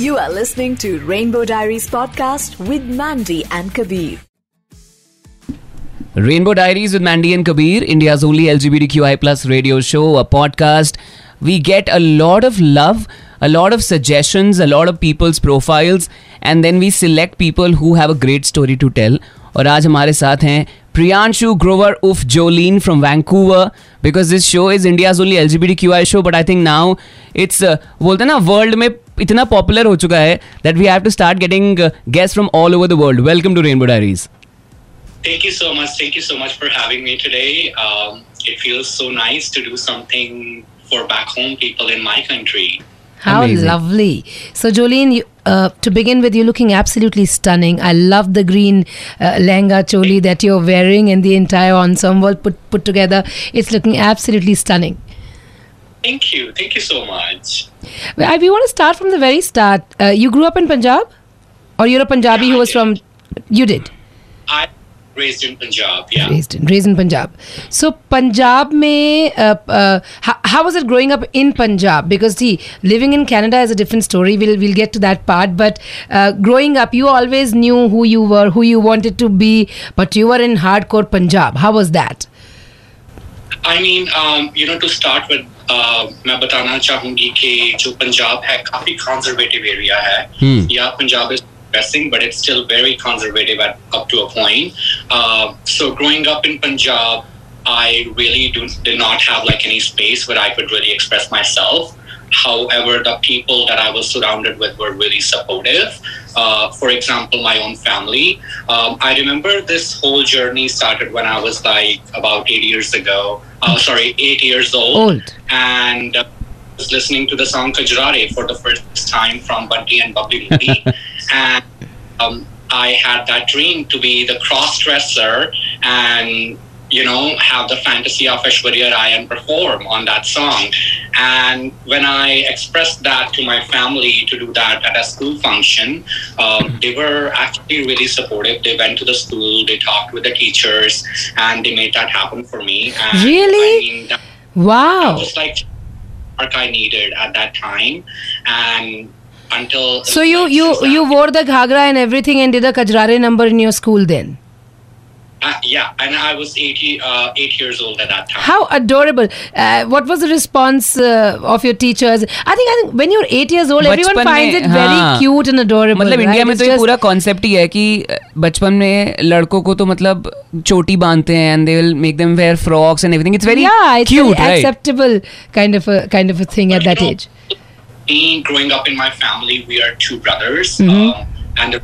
You are listening to Rainbow Diaries podcast with Mandy and Kabir. Rainbow Diaries with Mandy and Kabir, India's only LGBTQI plus radio show, a podcast. We get a lot of love, a lot of suggestions, a lot of people's profiles, and then we select people who have a great story to tell. और आज हमारे साथ हैं प्रियांशु ग्रोवर उफ जोलीन from Vancouver because this show is India's only L G B D Q I show but I think now it's बोलते हैं ना world में इतना पॉपुलर हो चुका है that we have to start getting guest from all over the world welcome to Rainbow Diaries Thank you so much. Thank you so much for having me today. Um, it feels so nice to do something for back home people in my country. How Amazing. lovely. So, Jolene, you, uh, to begin with, you're looking absolutely stunning. I love the green uh, lehenga choli that you're wearing and the entire ensemble put, put together. It's looking absolutely stunning. Thank you. Thank you so much. Well, We want to start from the very start. Uh, you grew up in Punjab? Or you're a Punjabi Yeah, who was from. You did? I raised in Punjab. Yeah. Raised in, raised in Punjab. So, Punjab mein, uh, uh, how, how was it growing up in Punjab? Because, see, living in Canada is a different story. We'll, we'll get to that part. But uh, growing up, you always knew who you were, who you wanted to be, but you were in hardcore Punjab. How was that? I mean, um, you know, to start with, मैं बताना चाहूंगी कि जो पंजाब है काफी conservative area है. Hmm. Yeah, Punjab is progressing, but it's still very conservative at, up to a point. Uh, so growing up in Punjab, I really do, did not have like any space where I could really express myself. However, the people that I was surrounded with were really supportive. Uh, for example, my own family. Um, I remember this whole journey started when I was like about eight years ago. Uh, sorry, eight years old. Old. And uh, was listening to the song Kajrare for the first time from Bunty and Babli and um, I had that dream to be the cross dresser and you know have the fantasy of Aishwarya Rai and perform on that song. And when I expressed that to my family to do that at a school function, um, they were actually really supportive. They went to the school, they talked with the teachers, and they made that happen for me. And Really? I mean, that Wow. was like work I needed at that time, and until So you you you wore the ghagra and everything and did a Kajrare number in your school then. uh, yeah, and I was 80, uh, eight years old at that time. How adorable! Uh, what was the response uh, of your teachers? I think I think when you're eight years old, everyone बचपन finds में, it very हाँ. cute and adorable. मतलब right? India में It's तो ये just- पूरा concept ही है कि अ, बचपन में लड़कों को तो मतलब चोटी बांधते हैं and they will make them wear frocks and everything it's very yeah, it's cute very right acceptable kind of a kind of a thing at But, that you know, age. Me growing up in my family, we are two brothers, Mhm. um, and a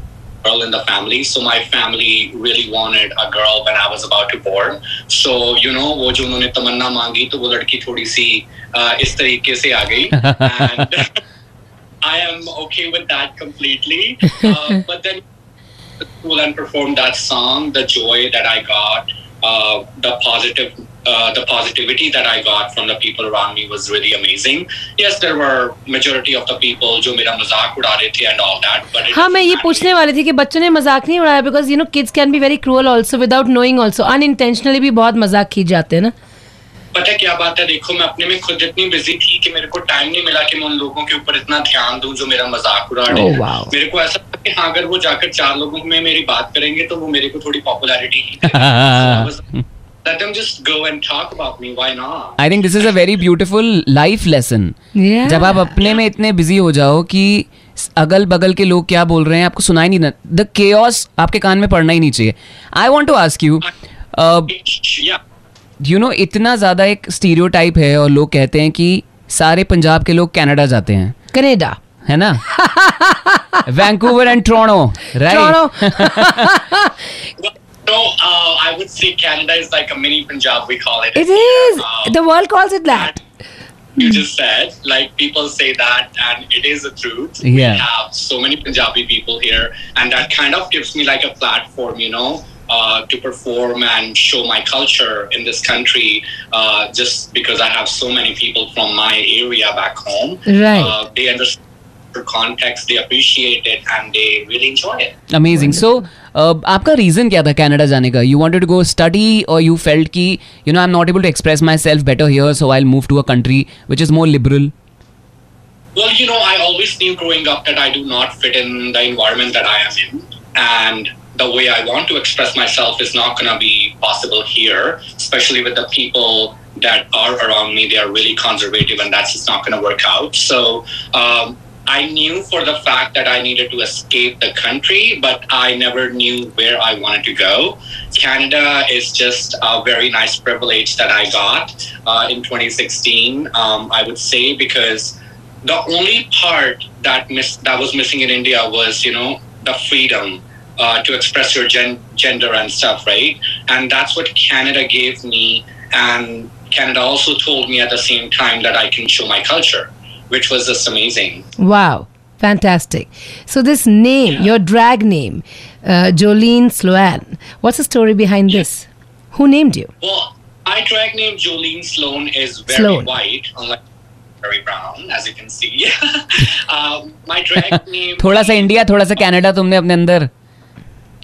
girl in the family. So my family really wanted a girl when I was about to born. So you know, वो जो उन्होंने तमन्ना मांगी तो वो लड़की थोड़ी सी uh, इस तरीके से आ गई. and I am okay with that completely. Uh, but then the school and performed that song, the joy that I got, uh, the positive, uh, the positivity that I got from the people around me was really amazing. Yes, there were majority of the people जो मेरा मज़ाक उड़ा रहे थे and all that, but हाँ मैं ये पूछने वाली थी कि बच्चों ने मज़ाक नहीं उड़ाया because you know kids can be very cruel also without knowing also unintentionally भी बहुत मज़ाक खींच जाते हैं ना। पता है क्या बात है? देखो मैं अपने में खुद इतनी बिज़ी थी कि मेरे को टाइम नहीं मिला कि मैं उन लोगों के ऊपर इतना ध्यान दूँ जो मेरा मज़ाक उड़ा रहे Oh, wow. मेरे को ऐसा था कि हाँ अगर वो जाकर चार लोगों में मेरी बात करेंगे तो वो मेरे को थोड़ी popularity let them just go and talk about me. Why not? I think this is a very beautiful life lesson Yeah. जब आप अपने में इतने बिज़ी हो जाओ कि अगल बगल के लोग क्या बोल रहे हैं आपको सुनाई नहीं द केओस आपके कान में पड़ना ही नहीं चाहिए। I want to ask you you know इतना ज़्यादा एक स्टीरियोटाइप है और लोग कहते हैं कि सारे पंजाब के लोग कनाडा जाते हैं। कनेडा है ना? Vancouver and Toronto right No, uh, I would say Canada is like a mini Punjab, we call it. It is. Um, the world calls it that. You just said, like people say that, and it is a truth. Yeah. We have so many Punjabi people here, and that kind of gives me like a platform, you know, uh, to perform and show my culture in this country uh, just because I have so many people from my area back home. Right. Uh, they understand the context, they appreciate it, and they really enjoy it. Amazing so आपका reason क्या था Canada जाने का you wanted to go study और you felt कि you know I am not able to express myself better here so I move to a country which is more liberal Well, you know, I always knew growing up that I do not fit in the environment that I am in. And the way I want to express myself is not going to be possible here, especially with the people that are around me. They are really conservative, and that's just not going to work out. So, um, I knew for the fact that I needed to escape the country, but I never knew where I wanted to go. Canada is just a very nice privilege that I got uh, in 2016, um, I would say, because the only part that miss, that was missing in India was, you know, the freedom uh, to express your gen- gender and stuff, right? And that's what Canada gave me. And Canada also told me at the same time that I can show my culture, which was just amazing. Wow, fantastic. So this name, your drag name, uh, Jolene Sloan. What's the story behind this? Who named you? Well, my drag name Jolene Sloan is very Sloan. white, unlike very brown, as you can see. um, my drag name. थोड़ा सा India थोड़ा सा Canada तुमने अपने अंदर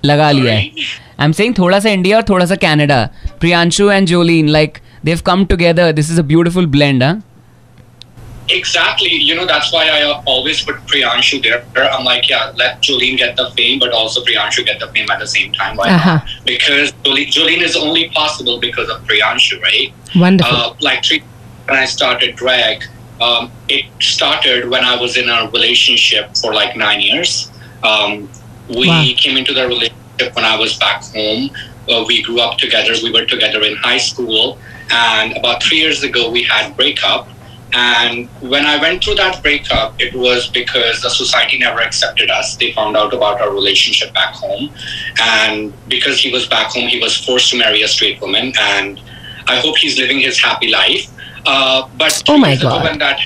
लगा लिया है Sorry? आई एम सेइंग थोड़ा सा इंडिया और थोड़ा सा Canada Priyanshu and जोलीन like they have come together this is a beautiful blend हाँ Exactly. You know, that's why I always put Priyanshu there. I'm like, yeah, let Jolene get the fame, but also Priyanshu get the fame at the same time. Why Uh-huh. not? Because Jolene, Jolene is only possible because of Priyanshu, right? Wonderful. Uh, like three, when I started drag, um, it started when I was in a relationship for like nine years. Um, we Wow. came into the relationship when I was back home. Uh, we grew up together. We were together in high school, and about three years ago, we had breakup. And when I went through that breakup, it was because the society never accepted us. They found out about our relationship back home. And because he was back home, he was forced to marry a straight woman. And I hope he's living his happy life. Uh, but Oh my God. when that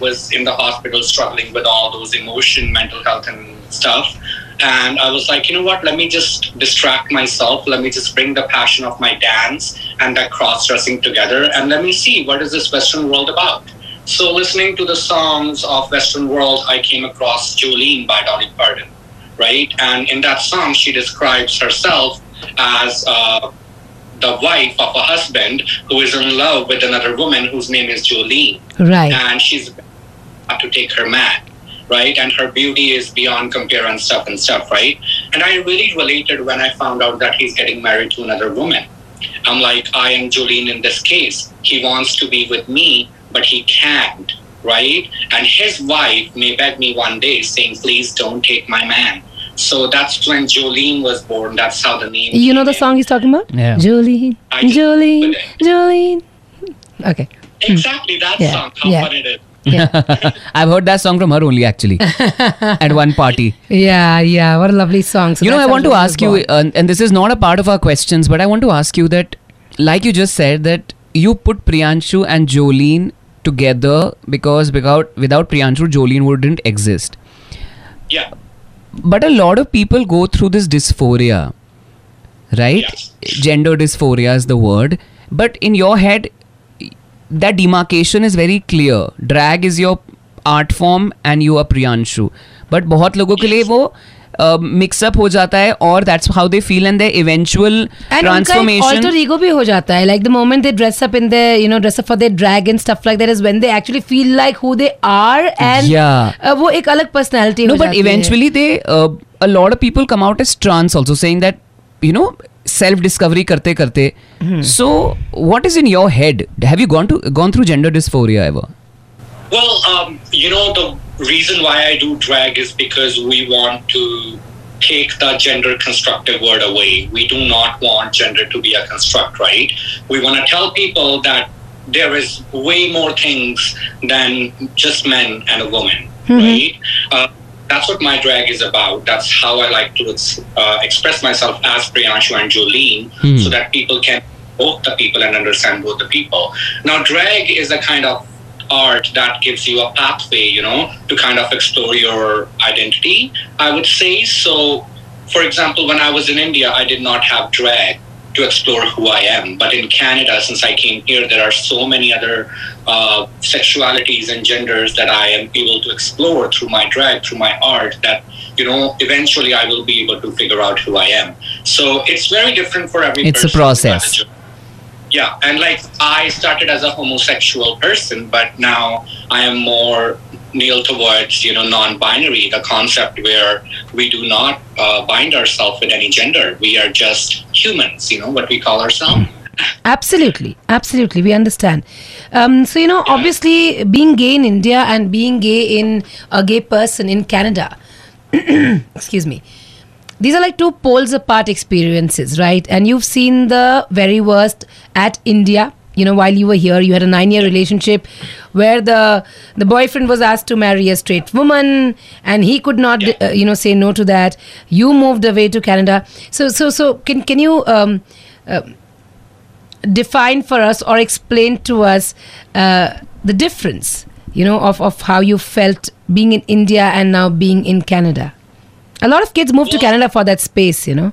was in the hospital struggling with all those emotion, mental health, and stuff. And I was like, you know what? Let me just distract myself. Let me just bring the passion of my dance and that cross dressing together. And let me see what is this Western world about. So, listening to the songs of Western world, I came across Jolene by Dolly Parton, right? And in that song, she describes herself as uh, the wife of a husband who is in love with another woman whose name is Jolene right. and she's about to take her man, right? And her beauty is beyond compare and stuff and stuff, right? And I really related when I found out that he's getting married to another woman. I'm like, I am Jolene in this case. He wants to be with me, but he can't, right? And his wife may beg me one day saying, please don't take my man. So that's when Jolene was born. That's how the name. You know the in. song he's talking about? Yeah. Jolene, I. Jolene, Jolene. Okay. Exactly that Yeah, song. How yeah. fun it is. I've heard that song from her only actually at one party. Yeah, yeah. What a lovely song. So you know, I want to ask you, uh, and this is not a part of our questions, but I want to ask you that, like you just said, that you put Priyanshu and Jolene together because without without Priyanshu, Jolene wouldn't exist. Yeah. But a lot of people go through this dysphoria, right? Yes. Gender dysphoria is the word. But in your head, that demarcation is very clear. Drag is your art form and you are Priyanshu. But बहुत लोगों के लिए वो Mix up हो जाता है और that's how they feel and they eventual transformation alter ego भी हो जाता है. Like the moment they dress up in the you know dress up for their drag and stuff like that is when they actually feel like who they are and वो एक अलग personality no but eventually they a lot of people come out as trans also saying that you know self discovery करते करते so what is in your head have you gone to gone through gender dysphoria ever well you know the reason why I do drag is because we want to take the gender constructive word away. We do not want gender to be a construct, right? We want to tell people that there is way more things than just men and a woman, right? Uh, that's what my drag is about. That's how I like to ex- uh, express myself as Priyanshu and Jolene so that people can both the people and understand both the people. Now, drag is a kind of art that gives you a pathway, you know, to kind of explore your identity, I would say. So, for example, when I was in India, I did not have drag to explore who I am. But in Canada, since I came here, there are so many other uh, sexualities and genders that I am able to explore through my drag, through my art, that, you know, eventually I will be able to figure out who I am. So it's very different for every It's a process. Yeah, and like I started as a homosexual person, but now I am more kneel towards you know non-binary, the concept where we do not uh, bind ourselves with any gender. We are just humans. You know what we call ourselves. Absolutely, absolutely, we understand. Um, so you know, obviously, being gay in India and being gay in a gay person in Canada, excuse me, these are like two poles apart experiences, right? And you've seen the very worst at India. You know, while you were here, you had a nine-year relationship where the the boyfriend was asked to marry a straight woman, and he could not, Yeah. uh, you know, say no to that. You moved away to Canada. So, so, so, can can you? Um, uh, define for us or explain to us uh, the difference you know of, of how you felt being in india and now being in canada a lot of kids move to canada for that space you know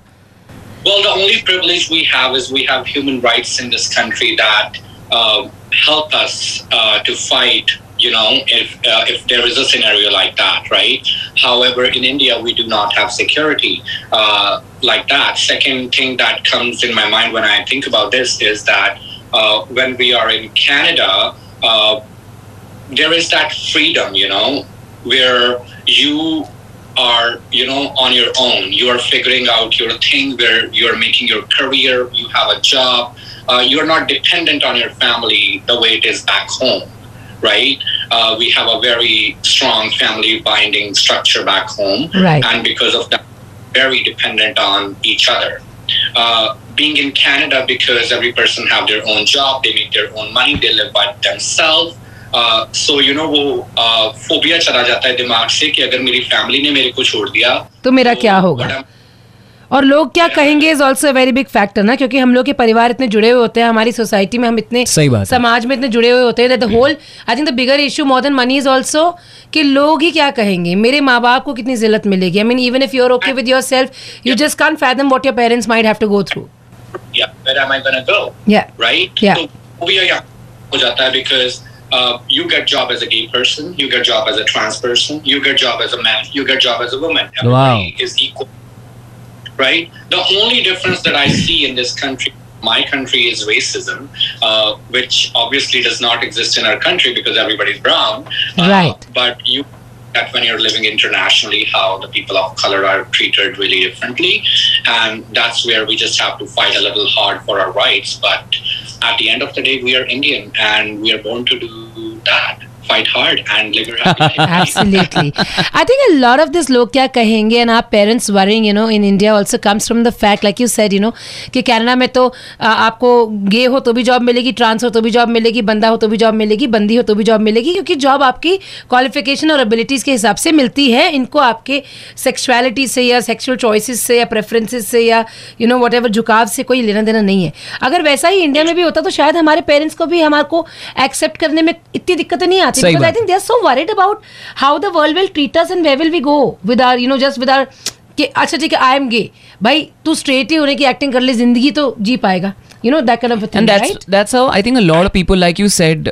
Well, the only privilege we have is we have human rights in this country that uh, help us uh, to fight. You know, if uh, if there is a scenario like that, right? However, in India, we do not have security uh, like that. Second thing that comes in my mind when I think about this is that uh, when we are in Canada, uh, there is that freedom, you know, where you are, you know, on your own. You are figuring out your thing where you're making your career, you have a job, uh, you're not dependent on your family the way it is back home, right? Uh, we have a very strong family binding structure back home. Right. And because of that, very dependent on each other. Uh, being in Canada, because every person have their own job, they make their own money, they live by themselves. Uh, so you know वो phobia चला जाता है दिमाग से कि अगर मेरी family ने मेरे को छोड़ दिया तो मेरा क्या होगा? और लोग क्या कहेंगे is also very big factor ना क्योंकि हम लोग के परिवार इतने जुड़े हुए होते हैं हमारी सोसाइटी में हम इतने सही बात समाज में इतने जुड़े हुए होते हैं the whole I think the bigger issue more than money is also कि लोग ही क्या कहेंगे मेरे माँ बाप को कितनी जिल्लत मिलेगी I mean even if you are okay with yourself you just can't fathom what your parents might have to go through yeah, where am I gonna go? या right? Yeah. So phobia yeah, हो जाता है because uh, you get job as a gay person, you get job as a trans person, you get job as a man, you get job as a woman. Everybody is equal, right? The only difference that I see in this country. My country is racism, uh, which obviously does not exist in our country because everybody's brown. Uh, Right. But you that when you're living internationally, how the people of color are treated really differently. And that's where we just have to fight a little hard for our rights. But at the end of the day, we are Indian and we are born to do that. Fight hard and live your happy life. Absolutely. I think a lot of this log kya kahenge and our parents worrying, you know, in India also comes from the fact, like you said, you know, कि Canada में तो आपको गे हो तो भी job मिलेगी trans हो तो भी जॉब मिलेगी बंदा हो तो भी जॉब मिलेगी बंदी हो तो भी जॉब मिलेगी क्योंकि जॉब आपकी क्वालिफिकेशन और एबिलिटीज़ के हिसाब से मिलती है इनको आपके सेक्सुअलिटी से या सेक्सुअल चॉइसेस से या प्रेफरेंसेस से या यू नो वट झुकाव से कोई लेना देना नहीं है अगर वैसा ही इंडिया में भी होता तो शायद हमारे पेरेंट्स को भी हमारे को एक्सेप्ट करने में इतनी दिक्कतें नहीं आती say because that. I think they are so worried about how the world will treat us and where will we go with our, you know, कि अच्छा ठीक है आई एम गे भाई तू स्ट्रेट ही होने की एक्टिंग कर ले ज़िंदगी तो जी पाएगा. You know that kind of thing right and that's how I think a lot of people like you said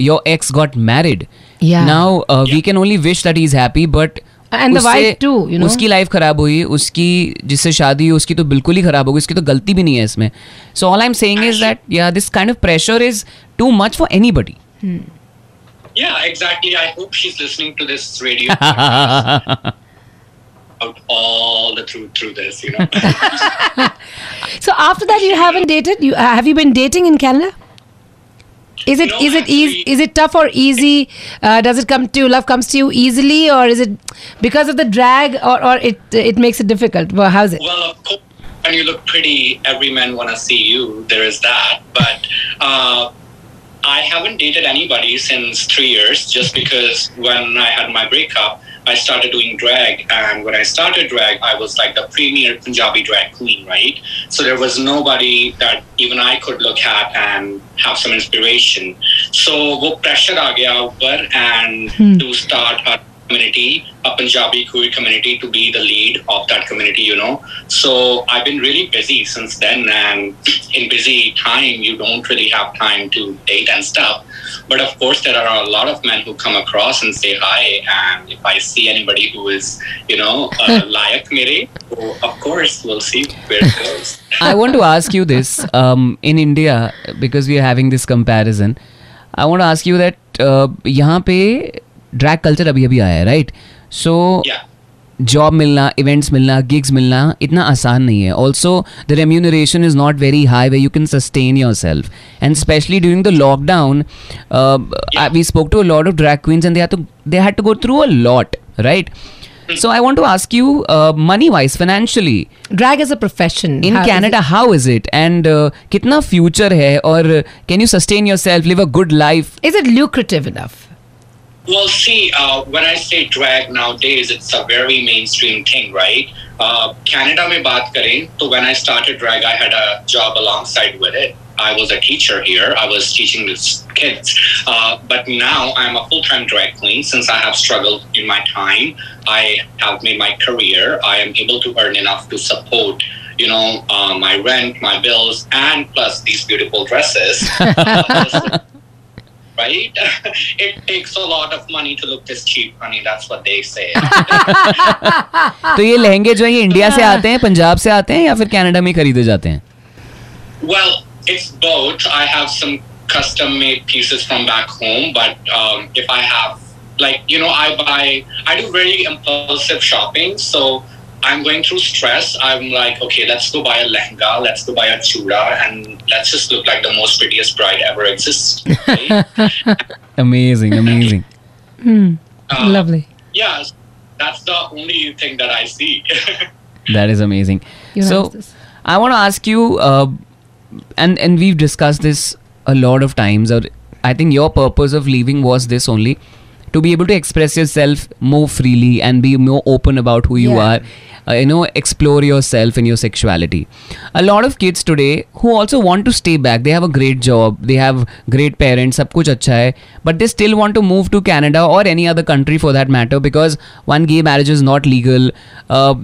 your ex got married now we can only wish that he is happy but and the wife too you know उसकी life खराब हुई उसकी जिससे शादी हुई उसकी तो बिल्कुल ही खराब हो गई उसकी तो गलती भी नहीं है इसमें. So all I am saying is that या this kind of pressure is too much for anybody Yeah, exactly. I hope she's listening to this radio. out all the truth through this, you know. So after that you haven't dated you uh, have you been dating in Canada is it No, is it easy is it tough or easy uh, does it come to love comes to you easily or is it because of the drag or, or it it makes it difficult well how's it Well, of course, when you look pretty, every man want to see you. There is that. But uh, I haven't dated anybody since three years just because when I had my breakup, I started doing drag. And when I started drag, I was like the premier Punjabi drag queen, right? So there was nobody that even I could look at and have some inspiration. So wo pressure aa gaya upar and hmm. to start a community, a Punjabi queer community, to be the lead of that community, you know. So I've been really busy since then, and in busy time, you don't really have time to date and stuff. But of course, there are a lot of men who come across and say hi, and if I see anybody who is, you know, uh, layak mere, so of course, we'll see where it goes. I want to ask you this um, in India because we are having this comparison. I want to ask you that uh, यहाँ पे drag culture अभी अभी आया है right so job मिलना events मिलना gigs मिलना इतना आसान नहीं है also the remuneration is not very high way you can sustain yourself and specially during the lockdown we spoke to a lot of drag queens and they had to go through a lot right So I want to ask you, uh, money-wise, financially, Drag as a profession. in how Canada, it? how is it? And uh, कितना future है और can you sustain yourself, live a good life? Is it lucrative enough? Well, see, uh, when I say drag nowadays, it's a very mainstream thing, right? Uh, Canada में बात करें, तो when I started drag, I had a job alongside with it. I was a teacher here. I was teaching these kids. Uh, but now I'm a full-time drag queen. Since I have struggled in my time, I have made my career. I am able to earn enough to support, you know, uh, my rent, my bills, and plus these beautiful dresses. right? it takes a lot of money to look this cheap, honey. That's what they say. तो ये लहंगे जो है ये India से आते हैं पंजाब से आते हैं या फिर कनाडा में खरीदे जाते हैं well, it's both. I have some custom made pieces from back home, but um, if I have, like, you know, I buy, I do very impulsive shopping. So I'm going through stress. I'm like, okay, let's go buy a lehenga, let's go buy a chuda, and let's just look like the most prettiest bride ever exists. right? amazing amazing Uh, Lovely. Yeah, that's the only thing that I see. that is amazing You so i want to ask you uh, and and we've discussed this a lot of times or i think your purpose of leaving was this only to be able to express yourself more freely and be more open about who you yeah. are uh, you know explore yourself and your sexuality. A lot of kids today who also want to stay back they have a great job they have great parents sab kuch acha hai but they still want to move to canada or any other country for that matter because one gay marriage is not legal. Uh,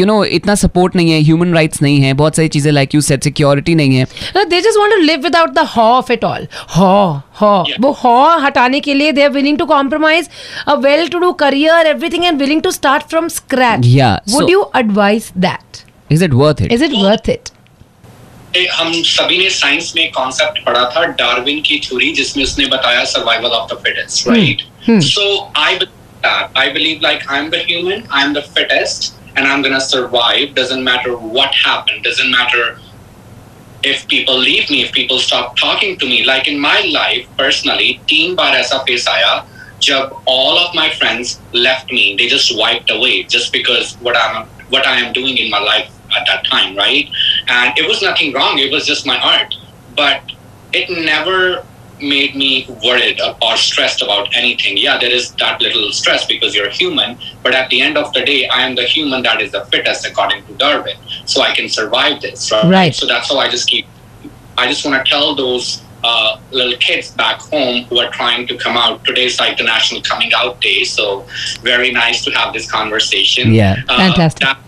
you know itna support nahi hai human rights nahi hai bahut sari cheeze like you said security nahi hai. They just want to live without the haw of it all. Haw हॉ वो हॉ हटाने के लिए they are willing to compromise a well to do career everything and willing to start from scratch would you advise that is it worth it is it worth it हम सभी ने science में कॉन्सेप्ट पढ़ा था Darwin की theory जिसमें उसने बताया survival of the fittest right so I I believe like I am the human I am the fittest and I am gonna survive doesn't matter what happened doesn't matter if people leave me, if people stop talking to me, like in my life personally, team Baresa Pesaya, jab all of my friends left me, they just wiped away just because what I'm what I am doing in my life at that time, right? And it was nothing wrong. It was just my art, but it never made me worried or stressed about anything. Yeah, there is that little stress because you're human, but at the end of the day, I am the human that is the fittest according to Darwin. So I can survive this, right? Right. So that's how I just keep. I just want to tell those uh, little kids back home who are trying to come out. Today's like the National Coming Out Day, so very nice to have this conversation. Yeah. Uh, Fantastic. that-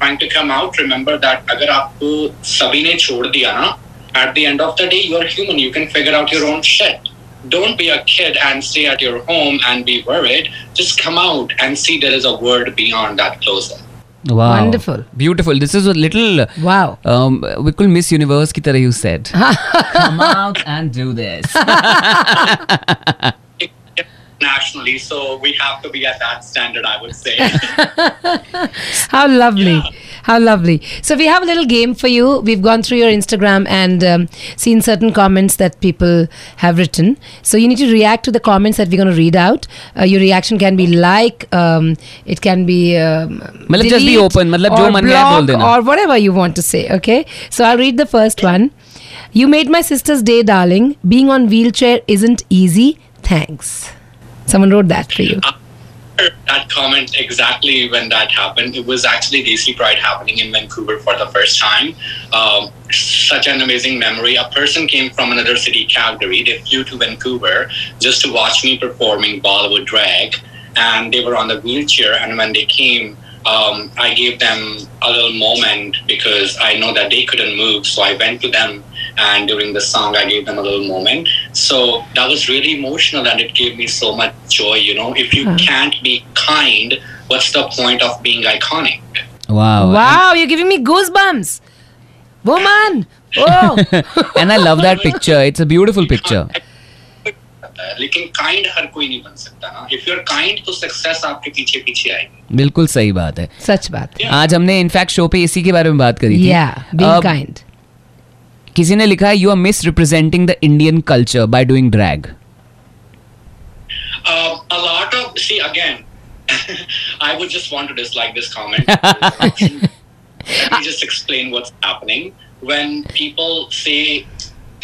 trying to come out, remember that अगर आपको सभी ने छोड़ दिया ना, at the end of the day, you're human. You can figure out your own shit. Don't be a kid and stay at your home and be worried. Just come out and see there is a world beyond that closet. Wow. Wonderful. Beautiful. This is a little. Wow. Um, we call Miss Universe, ki tarah you said. Come out and do this. nationally. So we have to be at that standard, I would say. How lovely. Yeah. How lovely. So we have a little game for you. We've gone through your Instagram and um, seen certain comments that people have written. So you need to react to the comments that we're going to read out. Uh, your reaction can be like, um, it can be. Um, delete, just be open. Matlab, or, block, or whatever you want to say. Okay. So I'll read the first one. You made my sister's day, darling. Being on wheelchair isn't easy. Thanks. Someone wrote that for you. that comment exactly when that happened. It was actually DC Pride happening in Vancouver for the first time. Um, such an amazing memory. A person came from another city, Calgary. They flew to Vancouver just to watch me performing Bollywood drag, and they were on the wheelchair. And when they came, um, I gave them a little moment because I know that they couldn't move. So I went to them, and during the song, I gave them a little moment. So that was really emotional, and it gave me so much joy. You know, if you can't be kind, what's the point of being iconic? wow Wow, you're giving me goosebumps. Woman. Oh. and I love that picture it's a beautiful picture होता है। लेकिन kind हर कोई नहीं बन सकता ना। If you are kind तो success आपके पीछे पीछे आएगी। बिल्कुल सही बात है। सच बात आज हमने इनफैक्ट शो पे इसी के बारे में बात करी थी। या बीइंग काइंड किसी ने लिखा है you are misrepresenting the Indian culture by doing drag Um, a lot of see again. I would just want to dislike this comment. Let me just explain what's happening. When people say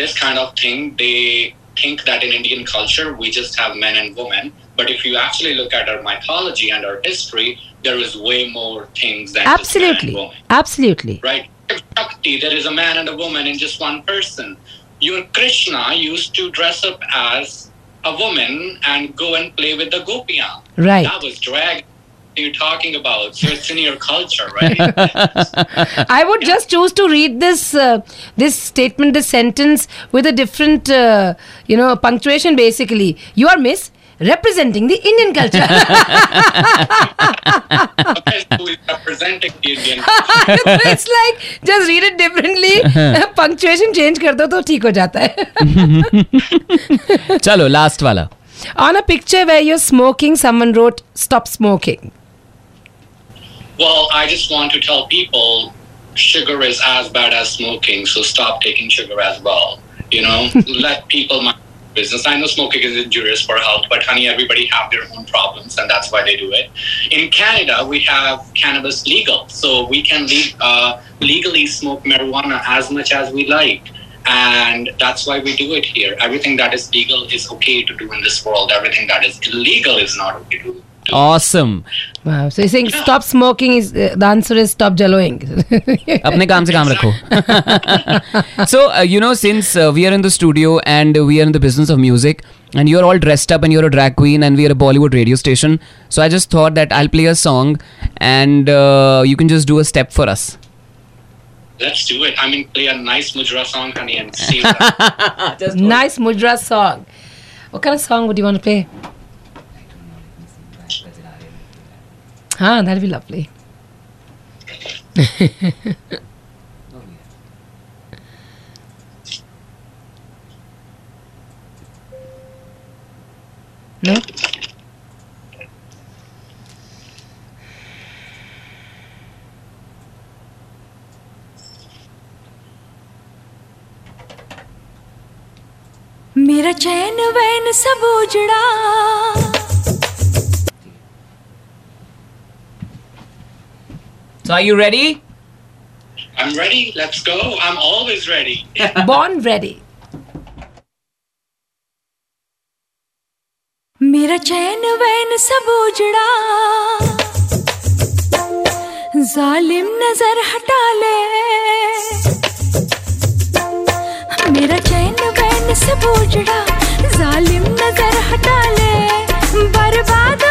this kind of thing, they think that in Indian culture we just have men and women. But if you actually look at our mythology and our history, there is way more things than just man and absolutely absolutely right? Shakti, there is a man and a woman in just one person. Your Krishna used to dress up as a woman and go and play with the gopiya. Right. That was drag You're talking about, so it's in your culture, right? I would just choose to read this uh, this statement, this sentence with a different, uh, you know, punctuation. Basically, you are Miss representing the Indian culture. Okay, who is representing the Indian culture? it's like just read it differently. punctuation change कर दो तो ठीक हो जाता है. चलो last वाला On a picture where you're smoking, someone wrote "Stop smoking." Well, I just want to tell people sugar is as bad as smoking, so stop taking sugar as well. You know, let people mind business. I know smoking is injurious for health, but honey, everybody have their own problems, and that's why they do it. In Canada, we have cannabis legal, so we can le- uh, legally smoke marijuana as much as we like. And that's why we do it here. Everything that is legal is okay to do in this world. Everything that is illegal is not okay to do awesome wow so you're saying stop smoking is uh, the answer is stop jelloing अपने काम से काम रखो so uh, you know since uh, we are in the studio and we are in the business of music and you're all dressed up and you're a drag queen and we are a Bollywood radio station so I just thought that I'll play a song and uh, you can just do a step for us Let's do it. I mean, play a nice mujra song, honey, and see. nice mujra song. What kind of song would you want to play? Ah, that'd be lovely. no? मेरा चैन van सब उजड़ा so are you ready I'm ready. Let's go. I'm always ready. Born ready. मेरा चैन van सब उजड़ा जालिम नज़र हटा ले मेरा चैन van सब उजड़ा जालिम नज़र हटा ले बर्बाद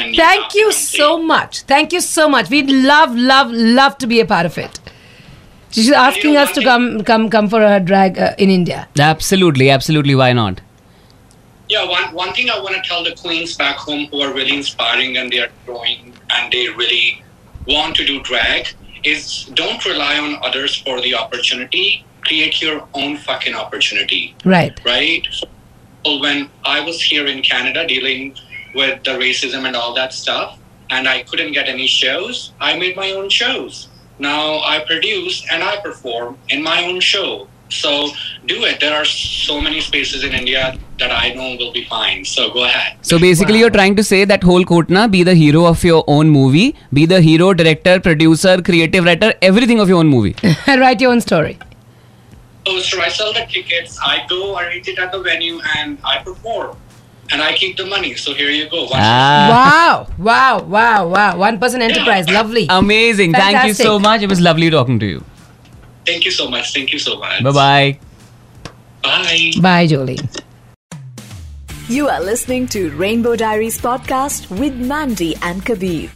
Passes and Thank you so much. Thank you so much. We'd love, love, love to be a part of it. She's asking us to come, come, come for a drag uh, in India. absolutely absolutely why not Yeah, one, one thing I want to tell the queens back home who are really inspiring and they are growing and they really want to do drag is don't rely on others for the opportunity. Create your own fucking opportunity, Right. right? So when I was here in Canada dealing with the racism and all that stuff, and I couldn't get any shows, I made my own shows. Now I produce and I perform in my own show. So do it. There are so many spaces in India that I know will be fine. So go ahead. So basically, you're trying to say that whole quote na be the hero of your own movie, be the hero, director, producer, creative writer, everything of your own movie. Write your own story. Oh, so I sell the tickets, I go arrange it at the venue, and I perform. And I keep the money. So here you go. One Ah, wow, wow, wow, wow. One person enterprise. Lovely. amazing. Thank you so much. It was lovely talking to you. Thank you so much. Thank you so much. Bye bye. Bye. Bye, Jolie. You are listening to Rainbow Diaries podcast with Mandy and Kabir.